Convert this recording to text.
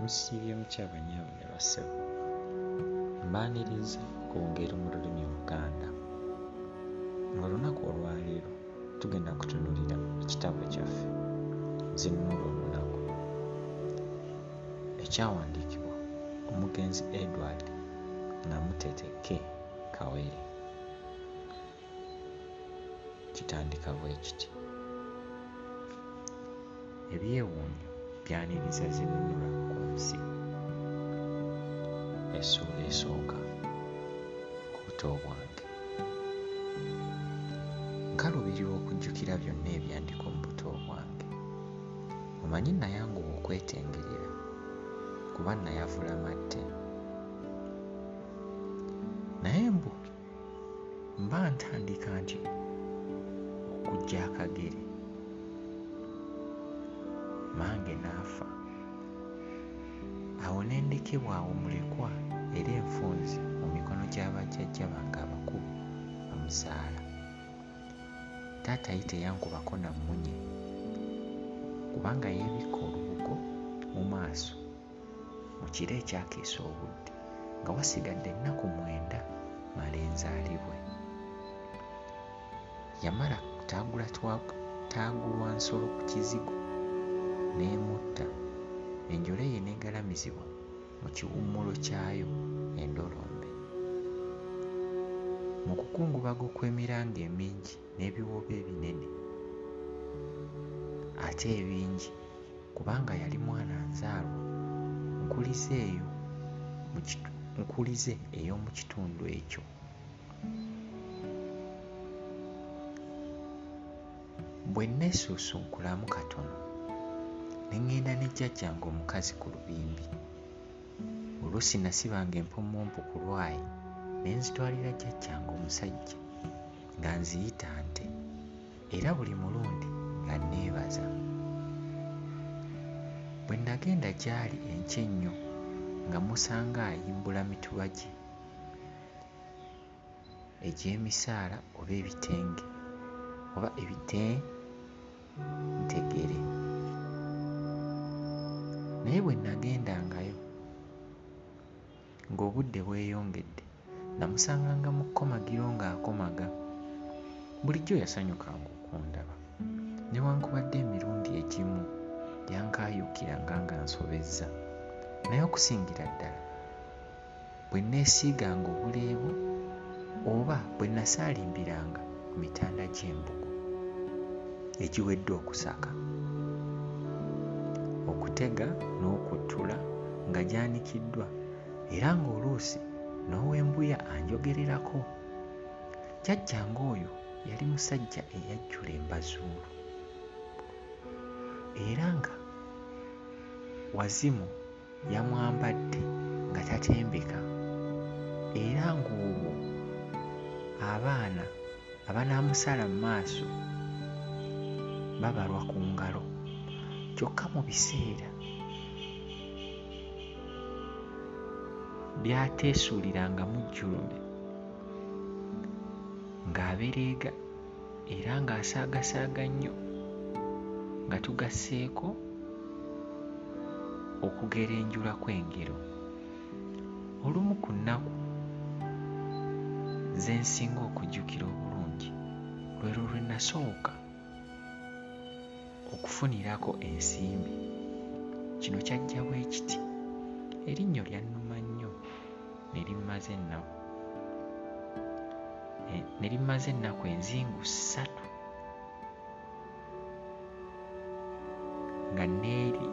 musiibye mukyala nnyaabwe bassebo mbaaniriza kwongera mu lulimi Oluganda ng'olunaku olwaleero tugenda kutunuulira ekitabo kyaffe. Zinunula Olunaku. Ekyawandiikibwa omugenzi Edward Namuteete K. Kawere. Kitandika bwe kiti. Ebyewuunyo byaniriza Zinunula ku nsi essuula esooka ku buto bwange nkaluubirirwa okujjukira byonna ebyandika mu buto bwange omanyi nayanguwa okwetengerera kuba nayavula matte naye mbu mba ntandika nti okugya akagere mmange n'afa. Awo ne ndekebwa awo mulekwa era enfunzi mu mikono gya bajjajja bange abakulu bamuzaala taata ye teyankubako na mmunye kubanga yeebikka olubugo mu maaso mu kiro ekyakeesa obudde nga wasigadde ennaku mwenda male nzaalibwe. Yamala taagulwa nsolo ku kizigo n'emutta. Enjole ye n'egalamizibwa mu kiwummulo kyayo endolombe. Mu kukungubaga okw'emiranga emingi n'ebiwoobe ebinene ate ebingi kubanga yali mwana nzaalwa nkulize eyo nkulize ey'omu kitundu ekyo. Bwe neesuusunkulamu katono ne ŋŋenda ne jjajjange omukazi ku lubimbi. Oluusi nasibanga empummumpu ku lwayi ne nzitwalira jjajjange omusajja nga nziyita nte era buli mulundi nga nneebaza. Bwe nagenda gy'ali enkya ennyo nga musanga ayimbula mituba gye egy'emisaala oba ebitenge oba ebitentegere naye bwe nagendangayo ng'obudde bweyongedde namusanganga mu kkomagiro ng'akomaga bulijjo yasanyukanga okundaba newankubadde emirundi egimu yankaayukiranga nga nsobezza. Naye okusingira ddala bwe neesiiganga obuleebo oba bwe nasaalimbiranga ku mitanda gy'embugo egiwedde okusaka okutega n'okuttula nga gyanikiddwa era ng'oluusi n'ow'embuya anjogererako. Jjajjange oyo yali musajja eyajjula embazuulu. Era nga wazimu yamwambadde nga tatembeka era ng'olwo abaana abanaamusala mu maaso babalwa ku ngalo kyokka mu biseera. By'ateesuulirangamu jjulule ng'abereega era ng'asaagasaaga nnyo nga tugasseeko okugerenjula kw'engero. Olumu ku nnaku ze nsinga okujjukira obulungi lwe lwo lwe nasooka okufunirako ensimbi. Kino kyajja bwe kiti erinnyo lyannuma nnyo ne limmaze ennaku. E, ne limaze ennaku enzingu ssatu. Nga neeri